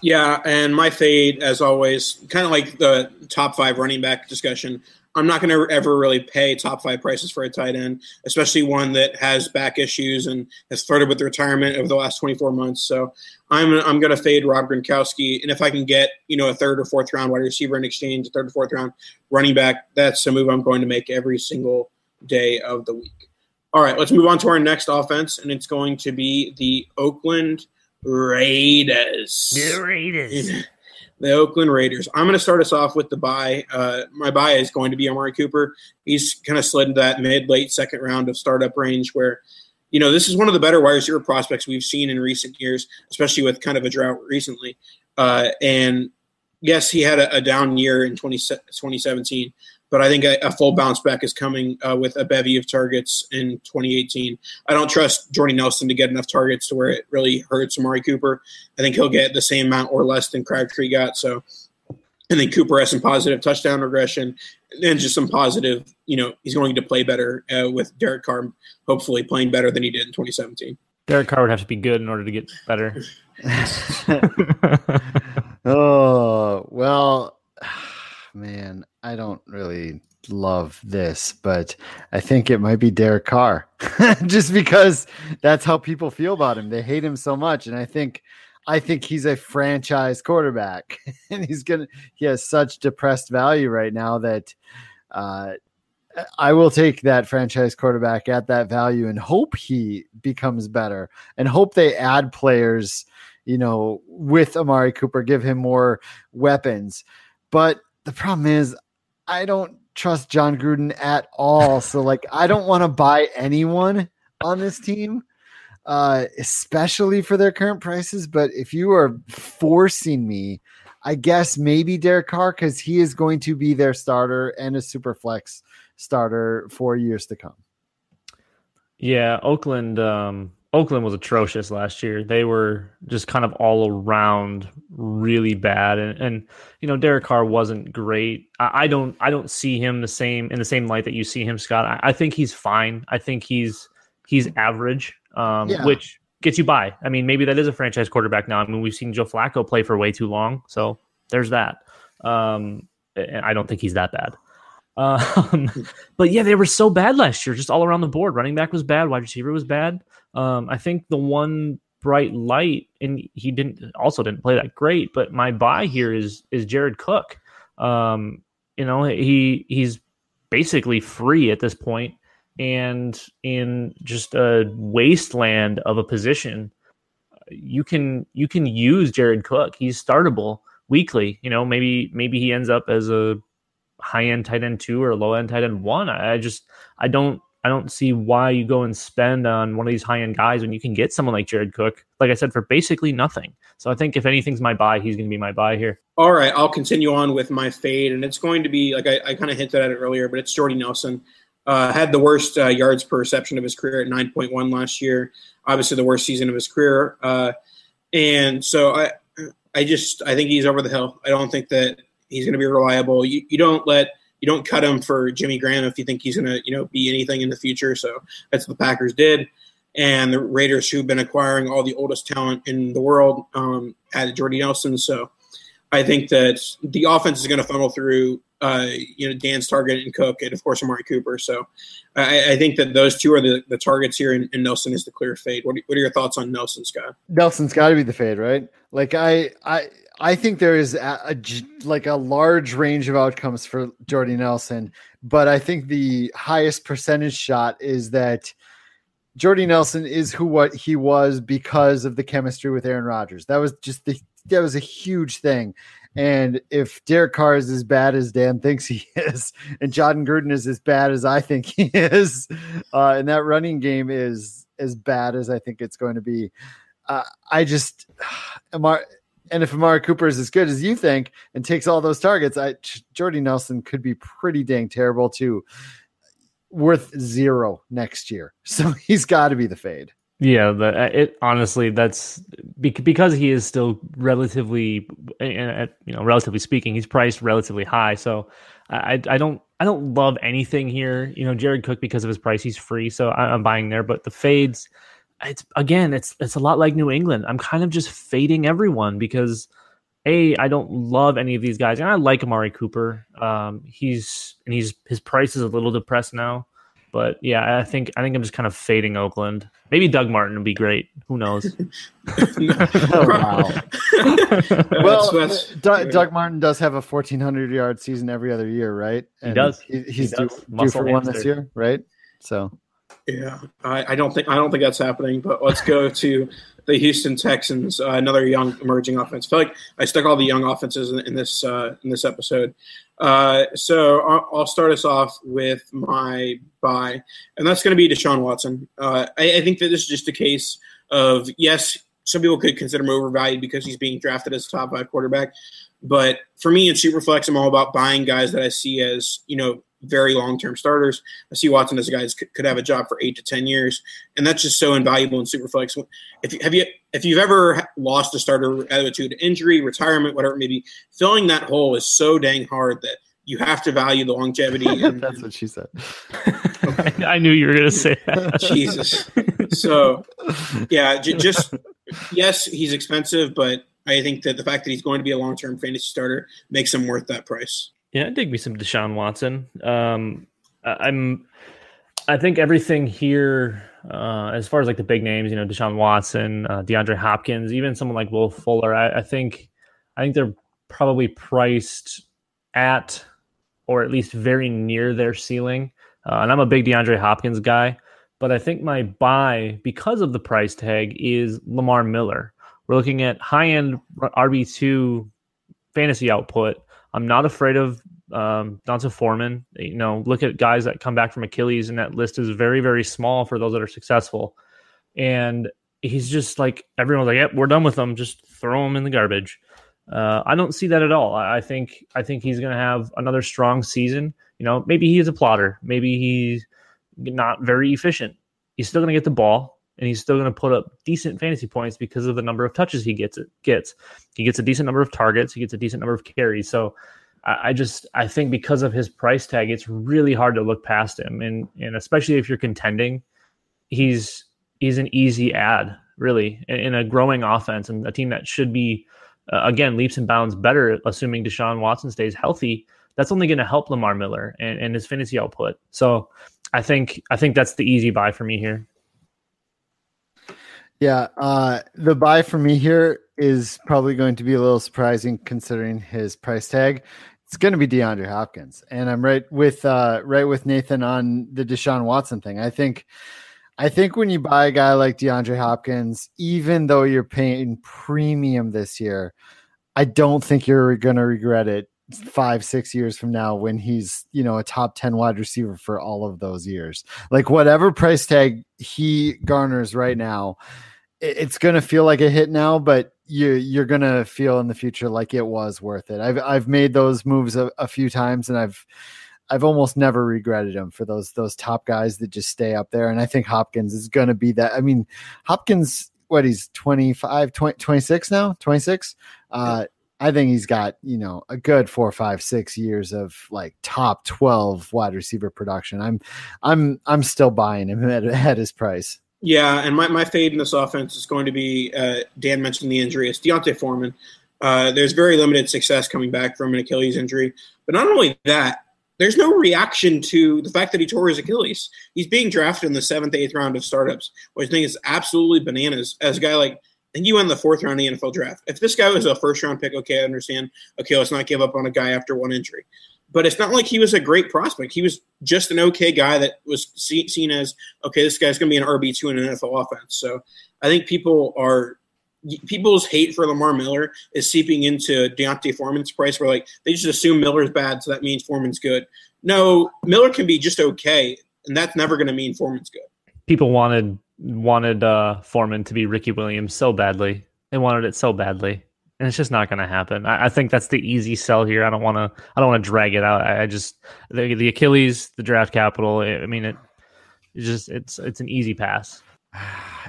Yeah, and my fade, as always, kind of like the top five running back discussion. I'm not going to ever really pay top five prices for a tight end, especially one that has back issues and has flirted with retirement over the last 24 months. So I'm I'm going to fade Rob Gronkowski, and if I can get you know a third or fourth round wide receiver in exchange, a third or fourth round running back, that's a move I'm going to make every single day of the week. All right, let's move on to our next offense, and it's going to be the Oakland Raiders. The Raiders. the Oakland Raiders. I'm going to start us off with the buy. Uh, my buy is going to be Amari Cooper. He's kind of slid into that mid late second round of startup range where, you know, this is one of the better wide receiver prospects we've seen in recent years, especially with kind of a drought recently. Uh, and yes, he had a, a down year in 20, 2017, but I think a, a full bounce back is coming uh, with a bevy of targets in 2018. I don't trust Jordy Nelson to get enough targets to where it really hurts Amari Cooper. I think he'll get the same amount or less than Crabtree got. So, and then Cooper has some positive touchdown regression and just some positive, you know, he's going to play better uh, with Derek Carr, hopefully playing better than he did in 2017. Derek Carr would have to be good in order to get better. oh, well, man, I don't really love this, but I think it might be Derek Carr just because that's how people feel about him. They hate him so much. And I think I think he's a franchise quarterback and he's gonna he has such depressed value right now that uh I will take that franchise quarterback at that value and hope he becomes better and hope they add players, you know, with Amari Cooper, give him more weapons. But the problem is I don't trust Jon Gruden at all. So like I don't want to buy anyone on this team, uh, especially for their current prices. But if you are forcing me, I guess maybe Derek Carr because he is going to be their starter and a super flex starter for years to come. Yeah, Oakland. Um, Oakland was atrocious last year. They were just kind of all around really bad, and, and you know Derek Carr wasn't great. I, I, don't I don't see him the same in the same light that you see him, Scott. I, I think he's fine. I think he's he's average, um, yeah. which gets you by. I mean, maybe that is a franchise quarterback now. I mean, we've seen Joe Flacco play for way too long, so there's that. Um, and I don't think he's that bad. Um, but yeah, they were so bad last year, just all around the board. Running back was bad, wide receiver was bad. Um, I think the one bright light, and he didn't also didn't play that great. But my buy here is is Jared Cook. Um, you know, he he's basically free at this point, and in just a wasteland of a position, you can you can use Jared Cook. He's startable weekly. You know, maybe maybe he ends up as a high end tight end two or low end tight end one. I, I just I don't I don't see why you go and spend on one of these high end guys when you can get someone like Jared Cook, like I said, for basically nothing. So I think if anything's my buy, he's going to be my buy here. All right, I'll continue on with my fade, and it's going to be like I, I kind of hinted at it earlier, but it's Jordy Nelson. Uh, had the worst uh, yards per reception of his career at 9.1 last year. Obviously, the worst season of his career. Uh, and so I, I just I think he's over the hill. I don't think that he's going to be reliable. You, you don't let you don't cut him for Jimmy Graham if you think he's going to, you know, be anything in the future. So that's what the Packers did. And the Raiders, who've been acquiring all the oldest talent in the world, um, added Jordy Nelson. So I think that the offense is going to funnel through, uh, you know, Dan's target and Cook, and of course Amari Cooper. So I, I think that those two are the, the targets here, and, and Nelson is the clear fade. What are, what are your thoughts on Nelson, Scott? Nelson's got to be the fade, right? Like I, I, I think there is a, a, like a large range of outcomes for Jordy Nelson, but I think the highest percentage shot is that Jordy Nelson is who what he was because of the chemistry with Aaron Rodgers. That was just the that was a huge thing. And if Derek Carr is as bad as Dan thinks he is, and Jon Gruden is as bad as I think he is, uh, and that running game is as bad as I think it's going to be, uh, I just am. And if Amari Cooper is as good as you think and takes all those targets, I Jordy Nelson could be pretty dang terrible too. Worth zero next year, so he's got to be the fade. Yeah, the, uh, it honestly that's because he is still relatively, you know, relatively speaking, he's priced relatively high. So I, I don't I don't love anything here. You know, Jared Cook because of his price, he's free, so I'm buying there. But the fades, it's again, it's it's a lot like New England. I'm kind of just fading everyone because a I don't love any of these guys, and I like Amari Cooper. Um, he's and he's his price is a little depressed now, but yeah, I think I think I'm just kind of fading Oakland. Maybe Doug Martin would be great. Who knows? oh, wow. well, that's, Doug, Doug, Martin does have a 1400 yard season every other year, right? And he does. He, he's he does. due, due for one this year, right? So. Yeah, I, I, don't think I don't think that's happening. But let's go to the Houston Texans, uh, another young emerging offense. I feel like I stuck all the young offenses in, in this uh, in this episode. Uh, so I'll, I'll, start us off with my buy, and that's going to be Deshaun Watson. Uh, I, I, think that this is just a case of yes, some people could consider him overvalued because he's being drafted as a top five quarterback, but for me in Superflex, I'm all about buying guys that I see as you know very long term starters. I see Watson as a guy that could have a job for eight to ten years, and that's just so invaluable in Superflex. If you, have you if you've ever lost a starter either to injury, retirement, whatever it may be, filling that hole is so dang hard that you have to value the longevity. And, that's what she said. Okay. I knew you were going to say that. Jesus. So, yeah, j- just yes, he's expensive, but I think that the fact that he's going to be a long term fantasy starter makes him worth that price. Yeah, I dig me some Deshaun Watson. Um, I'm, I think everything here, uh, as far as like the big names, you know, Deshaun Watson, uh, DeAndre Hopkins, even someone like Will Fuller, I, I think, I think they're probably priced at or at least very near their ceiling. Uh, and I'm a big DeAndre Hopkins guy, but I think my buy because of the price tag is Lamar Miller. We're looking at high end RB2 fantasy output I'm not afraid of um, D'Onta Foreman. You know, look at guys that come back from Achilles, and that list is very, very small for those that are successful. And he's just like everyone's like, "Yep, we're done with him. Just throw him in the garbage." Uh, I don't see that at all. I think I think he's going to have another strong season. You know, maybe he is a plotter. Maybe he's not very efficient. He's still going to get the ball, and he's still going to put up decent fantasy points because of the number of touches he gets. It gets he gets a decent number of targets. He gets a decent number of carries. So I, I just I think because of his price tag, it's really hard to look past him, and and especially if you're contending, he's he's an easy ad really in, in a growing offense and a team that should be uh, again leaps and bounds better, assuming Deshaun Watson stays healthy. That's only going to help Lamar Miller and, and his fantasy output. So I think I think that's the easy buy for me here. Yeah, uh, the buy for me here is probably going to be a little surprising considering his price tag. It's going to be DeAndre Hopkins, and I'm right with uh, right with Nathan on the Deshaun Watson thing. I think, I think when you buy a guy like DeAndre Hopkins, even though you're paying premium this year, I don't think you're going to regret it five six years from now when he's you know a top 10 wide receiver for all of those years like whatever price tag he garners right now it's going to feel like a hit now, but you you're going to feel in the future like it was worth it. I've I've made those moves a, a, few times and I've I've almost never regretted them for those those top guys that just stay up there and I think Hopkins is going to be that. I mean, Hopkins what he's 25 20, 26 now, 26. Uh I think he's got, you know, a good four, five, six years of like top 12 wide receiver production. I'm I'm I'm still buying him at, at his price. Yeah, and my, my fade in this offense is going to be uh, Dan mentioned the injury. It's D'Onta Foreman. Uh, there's very limited success coming back from an Achilles injury. But not only that, there's no reaction to the fact that he tore his Achilles. He's being drafted in the seventh, eighth round of startups, which I think is absolutely bananas. As a guy like, you went in the fourth round of the NFL draft. If this guy was a first round pick, okay, I understand. Okay, let's not give up on a guy after one injury but it's not like he was a great prospect. He was just an okay guy that was see, seen as okay. This guy's going to be an RB two in an NFL offense. So I think people are people's hate for Lamar Miller is seeping into D'Onta Foreman's price. Where like they just assume Miller's bad, so that means Foreman's good. No, Miller can be just okay, and that's never going to mean Foreman's good. People wanted wanted uh, Foreman to be Ricky Williams so badly. They wanted it so badly and it's just not going to happen. I, I, think that's the easy sell here. I don't want to. I don't want to drag it out. I, I just the, the, Achilles, the draft capital. I mean, it. It's just it's it's an easy pass.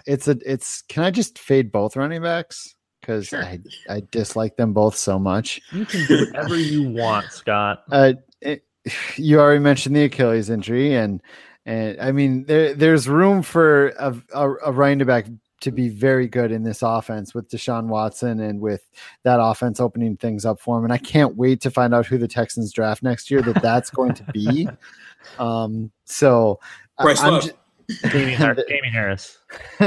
It's a it's. Can I just fade both running backs? Because sure. I I dislike them both so much. You can do whatever you want, Scott. Uh, it, you already mentioned the Achilles injury, and and I mean there there's room for a, a, a running back to be very good in this offense with Deshaun Watson and with that offense opening things up for him. And I can't wait to find out who the Texans draft next year. That that's going to be. Um, so Bryce I'm Love. ju- Damien, Har- Harris.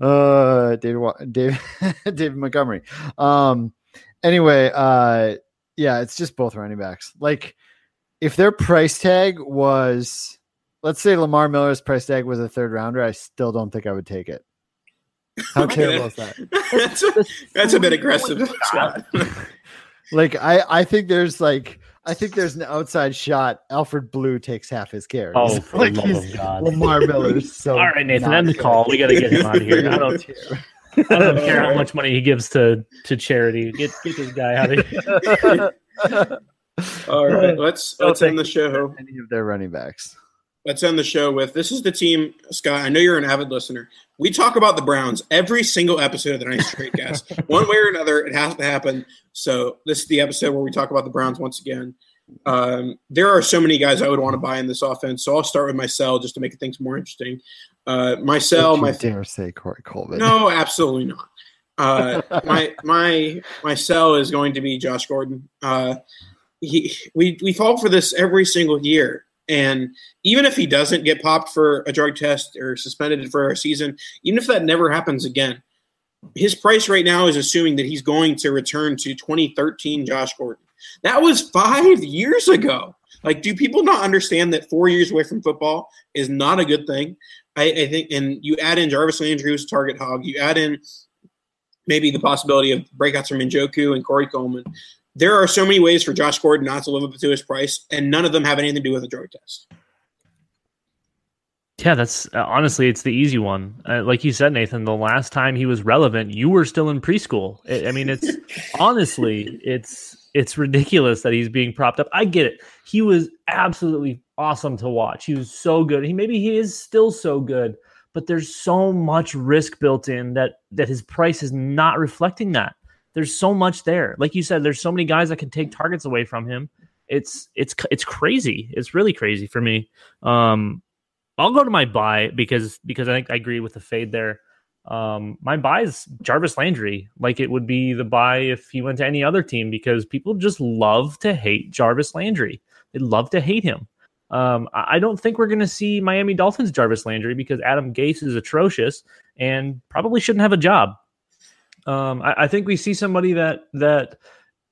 uh, David, David, David Montgomery. Um, anyway, uh, yeah, it's just both running backs. Like, if their price tag was, let's say Lamar Miller's price tag was a third rounder, I still don't think I would take it. How Okay. terrible is that? that's, a, that's a bit aggressive. Scott. Like, I, I think there's like, I think there's an outside shot. Alfred Blue takes half his carries. Oh, for like love he's- of God. Lamar Miller's so. All right, Nathan, not end the call. We got to get him out of here. I don't, I don't care how much money he gives to to charity. Get get this guy out of here. All right, let's Don't let's end the show. Any of their running backs. Let's end the show with this is the team, Scott. I know you're an avid listener. We talk about the Browns every single episode of the Nice Straight Cast. One way or another, it has to happen. So this is the episode where we talk about the Browns once again. Um, there are so many guys I would want to buy in this offense. So I'll start with my just to make things more interesting. Uh, my my dare say Corey Coleman. no, absolutely not. Uh, my my my sell is going to be Josh Gordon. Uh, he we we fall for this every single year, and even if he doesn't get popped for a drug test or suspended for a season, even if that never happens again, his price right now is assuming that he's going to return to 2013 Josh Gordon. That was five years ago. Like, do people not understand that four years away from football is not a good thing? I, I think, and you add in Jarvis Landry, who's target hog. You add in maybe the possibility of breakouts from Njoku and Corey Coleman. There are so many ways for Josh Gordon not to live up to his price, and none of them have anything to do with a drug test. Yeah, that's uh, honestly, it's the easy one. Uh, like you said, Nathan, the last time he was relevant, you were still in preschool. I I mean, it's honestly, it's it's ridiculous that he's being propped up. I get it. He was absolutely awesome to watch. He was so good. He maybe he is still so good, but there's so much risk built in that that his price is not reflecting that. There's so much there. Like you said, there's so many guys that can take targets away from him. It's it's it's crazy. It's really crazy for me. Um, I'll go to my buy because because I think I agree with the fade there. Um, my buy is Jarvis Landry. Like it would be the buy if he went to any other team because people just love to hate Jarvis Landry. They love to hate him. Um, I don't think we're going to see Miami Dolphins Jarvis Landry because Adam Gase is atrocious and probably shouldn't have a job. Um, I, I think we see somebody that that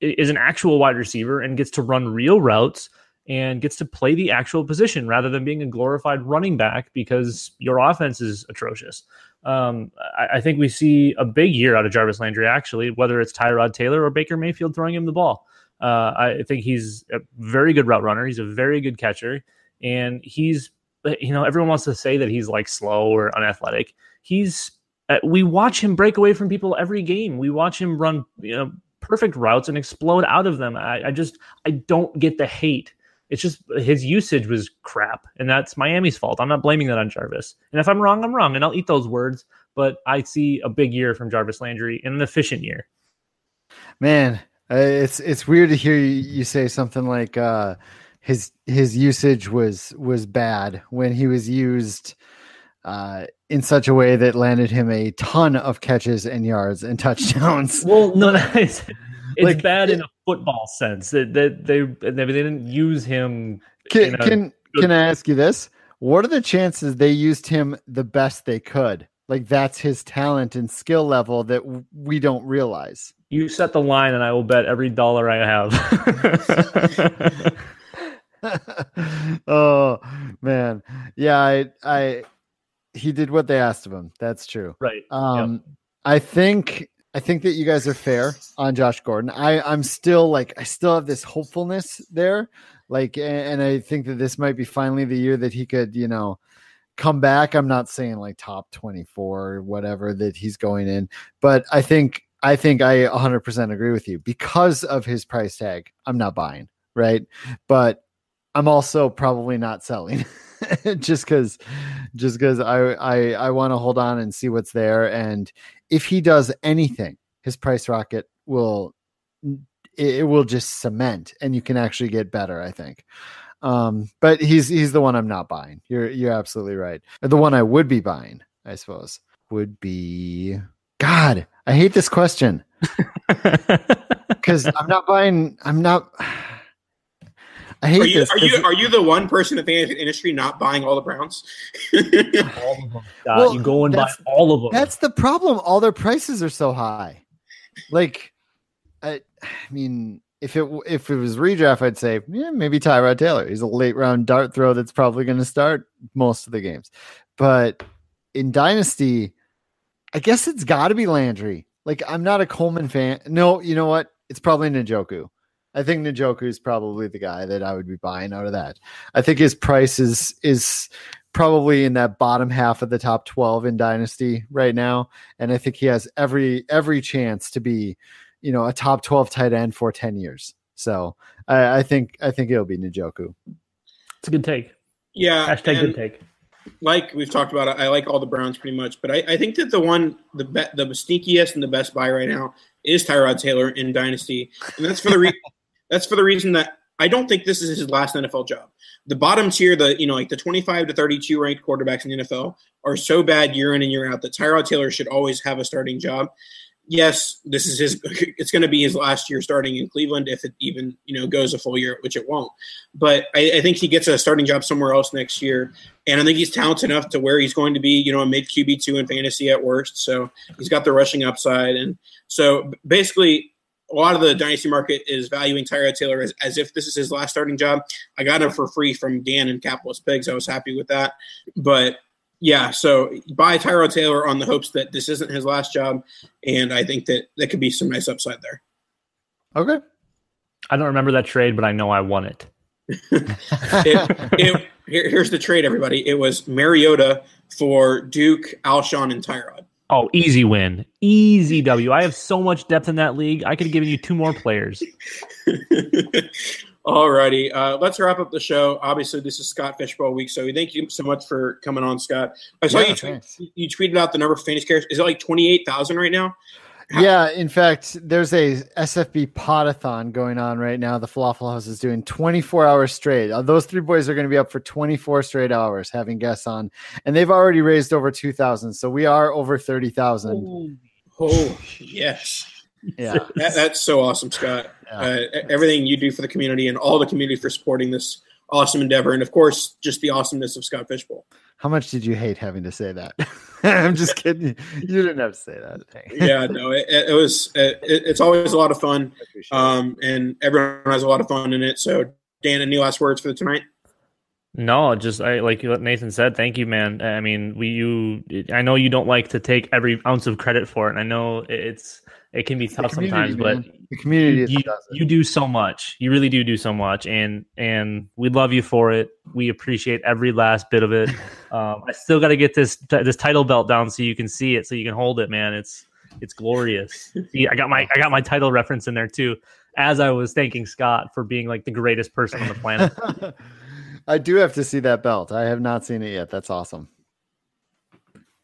is an actual wide receiver and gets to run real routes and gets to play the actual position rather than being a glorified running back because your offense is atrocious. Um, I, I think we see a big year out of Jarvis Landry, actually, whether it's Tyrod Taylor or Baker Mayfield throwing him the ball. Uh, I think he's a very good route runner. He's a very good catcher. And he's, you know, everyone wants to say that he's like slow or unathletic. He's, uh, we watch him break away from people every game. We watch him run, you know, perfect routes and explode out of them. I, I just, I don't get the hate it's just his usage was crap, and that's Miami's fault. I'm not blaming that on Jarvis. And if I'm wrong, I'm wrong, and I'll eat those words. But I see a big year from Jarvis Landry and an efficient year. Man, uh, it's it's weird to hear you, you say something like uh, his his usage was was bad when he was used uh, in such a way that landed him a ton of catches and yards and touchdowns. Well, no, it's, it's Like, bad in a football sense that that they, they they didn't use him. Can can can I ask you this? What are the chances they used him the best they could? Like that's his talent and skill level that we don't realize. you set the line, and I will bet every dollar I have. oh man, yeah, I, I, he did what they asked of him. That's true. right. Um, I think, I think that you guys are fair on Josh Gordon. I, I'm still like, I still have this hopefulness there, like, a- and I think that this might be finally the year that he could, you know, come back. I'm not saying like top 24 or whatever that he's going in, but I think, I think I 100% agree with you because of his price tag. I'm not buying, right? But I'm also probably not selling just because just because I I, I want to hold on and see what's there. And if he does anything, his price rocket will it, will just cement and you can actually get better, I think. Um, but he's he's the one I'm not buying. You're you're absolutely right. The one I would be buying, I suppose, would be God. I hate this question because I'm not buying. I'm not. I hate Are you this. are 'cause you are you the one person in the fantasy industry not buying all the Browns? All of them. God, Well, you go and buy all of them. That's the problem. All their prices are so high. Like, I, I mean, if it if it was redraft, I'd say yeah, maybe Tyrod Taylor. He's a late round dart throw that's probably going to start most of the games. But in Dynasty, I guess it's got to be Landry. Like, I'm not a Coleman fan. No, you know what? It's probably Njoku. I think Njoku is probably the guy that I would be buying out of that. I think his price is is probably in that bottom half of the top 12 in dynasty right now and i think he has every every chance to be you know a top 12 tight end for 10 years so i, I think i think it'll be Njoku. It's a good take. Yeah, Hashtag and good take. like we've talked about, I like all the Browns pretty much, but I, I think that the one the be, the sneakiest and the best buy right now is Tyrod Taylor in Dynasty, and that's for the re- that's for the reason that I don't think this is his last NFL job. The bottom tier, the you know like the 25 to 32 ranked quarterbacks in the NFL are so bad year in and year out that Tyrod Taylor should always have a starting job. Yes, this is his. It's going to be his last year starting in Cleveland if it even you know goes a full year, which it won't. But I, I think he gets a starting job somewhere else next year, and I think he's talented enough to where he's going to be you know a mid QB two in fantasy at worst. So he's got the rushing upside, and so basically a lot of the dynasty market is valuing Tyrod Taylor as, as if this is his last starting job. I got him for free from Dan and Capitalist Pigs. I was happy with that. But yeah, so buy Tyrod Taylor on the hopes that this isn't his last job. And I think that that could be some nice upside there. okay I don't remember that trade, but I know I won it. It, it, here, here's the trade, everybody. It was Mariota for Duke, Alshon, and Tyrod. Oh, easy win. Easy W. I have so much depth in that league. I could have given you two more players. Alrighty, uh, let's wrap up the show. Obviously, this is Scott Fish Bowl week, so thank you so much for coming on, Scott. I saw Yeah, you, tweet, you tweeted out the number of fantasy carries. Is it like twenty eight thousand right now? Yeah in fact there's a sfb potathon going on right now. The falafel house is doing 24 hours straight. Uh, those three boys are going to be up for 24 straight hours having guests on and they've already raised over 2000 so we are over 30000 Oh yes, yeah. That, that's so awesome, Scott. Yeah. Uh, everything you do for the community and all the community for supporting this awesome endeavor, and of course, just the awesomeness of Scott Fish Bowl. How much did you hate having to say that? I'm just kidding. You didn't have to say that. Yeah, no, it, it was. It, it's always a lot of fun, I appreciate it. um, and everyone has a lot of fun in it. So, Dan, any last words for tonight? No, just I like what Nathan said. Thank you, man. I mean, we you. I know you don't like to take every ounce of credit for it, and I know it's it can be tough sometimes, but the community you, you, what does it. you do so much. You really do do so much, and and we love you for it. We appreciate every last bit of it. Um, I still got to get this this title belt down so you can see it, so you can hold it, man. It's it's glorious. See, I got my I got my title reference in there too. As I was thanking Scott for being like the greatest person on the planet. I do have to see that belt. I have not seen it yet. That's awesome.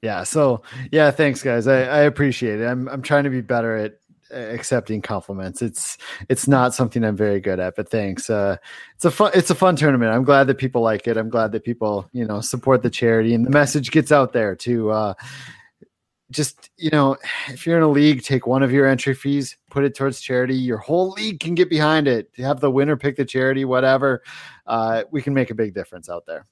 Yeah. So yeah, thanks guys. I, I appreciate it. I'm I'm trying to be better at accepting compliments. It's it's not something I'm very good at, but thanks. Uh, it's a fun it's a fun tournament. I'm glad that people like it. I'm glad that people you know support the charity and the message gets out there to uh, just you know if you're in a league, take one of your entry fees, put it towards charity. Your whole league can get behind it. Have the winner pick the charity, whatever. Uh, we can make a big difference out there.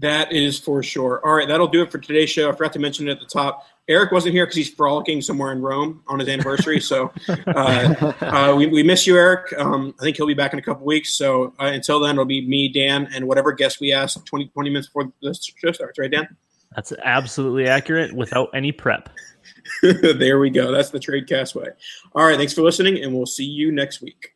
That is for sure. All right, that'll do it for today's show. I forgot to mention it at the top. Eric wasn't here because he's frolicking somewhere in Rome on his anniversary. So uh, uh, we, we miss you, Eric. Um, I think he'll be back in a couple weeks. So uh, until then, it'll be me, Dan, and whatever guest we ask 20, 20 minutes before the show starts. Right, Dan? That's absolutely accurate without any prep. there we go. That's the trade cast way. All right, thanks for listening, and we'll see you next week.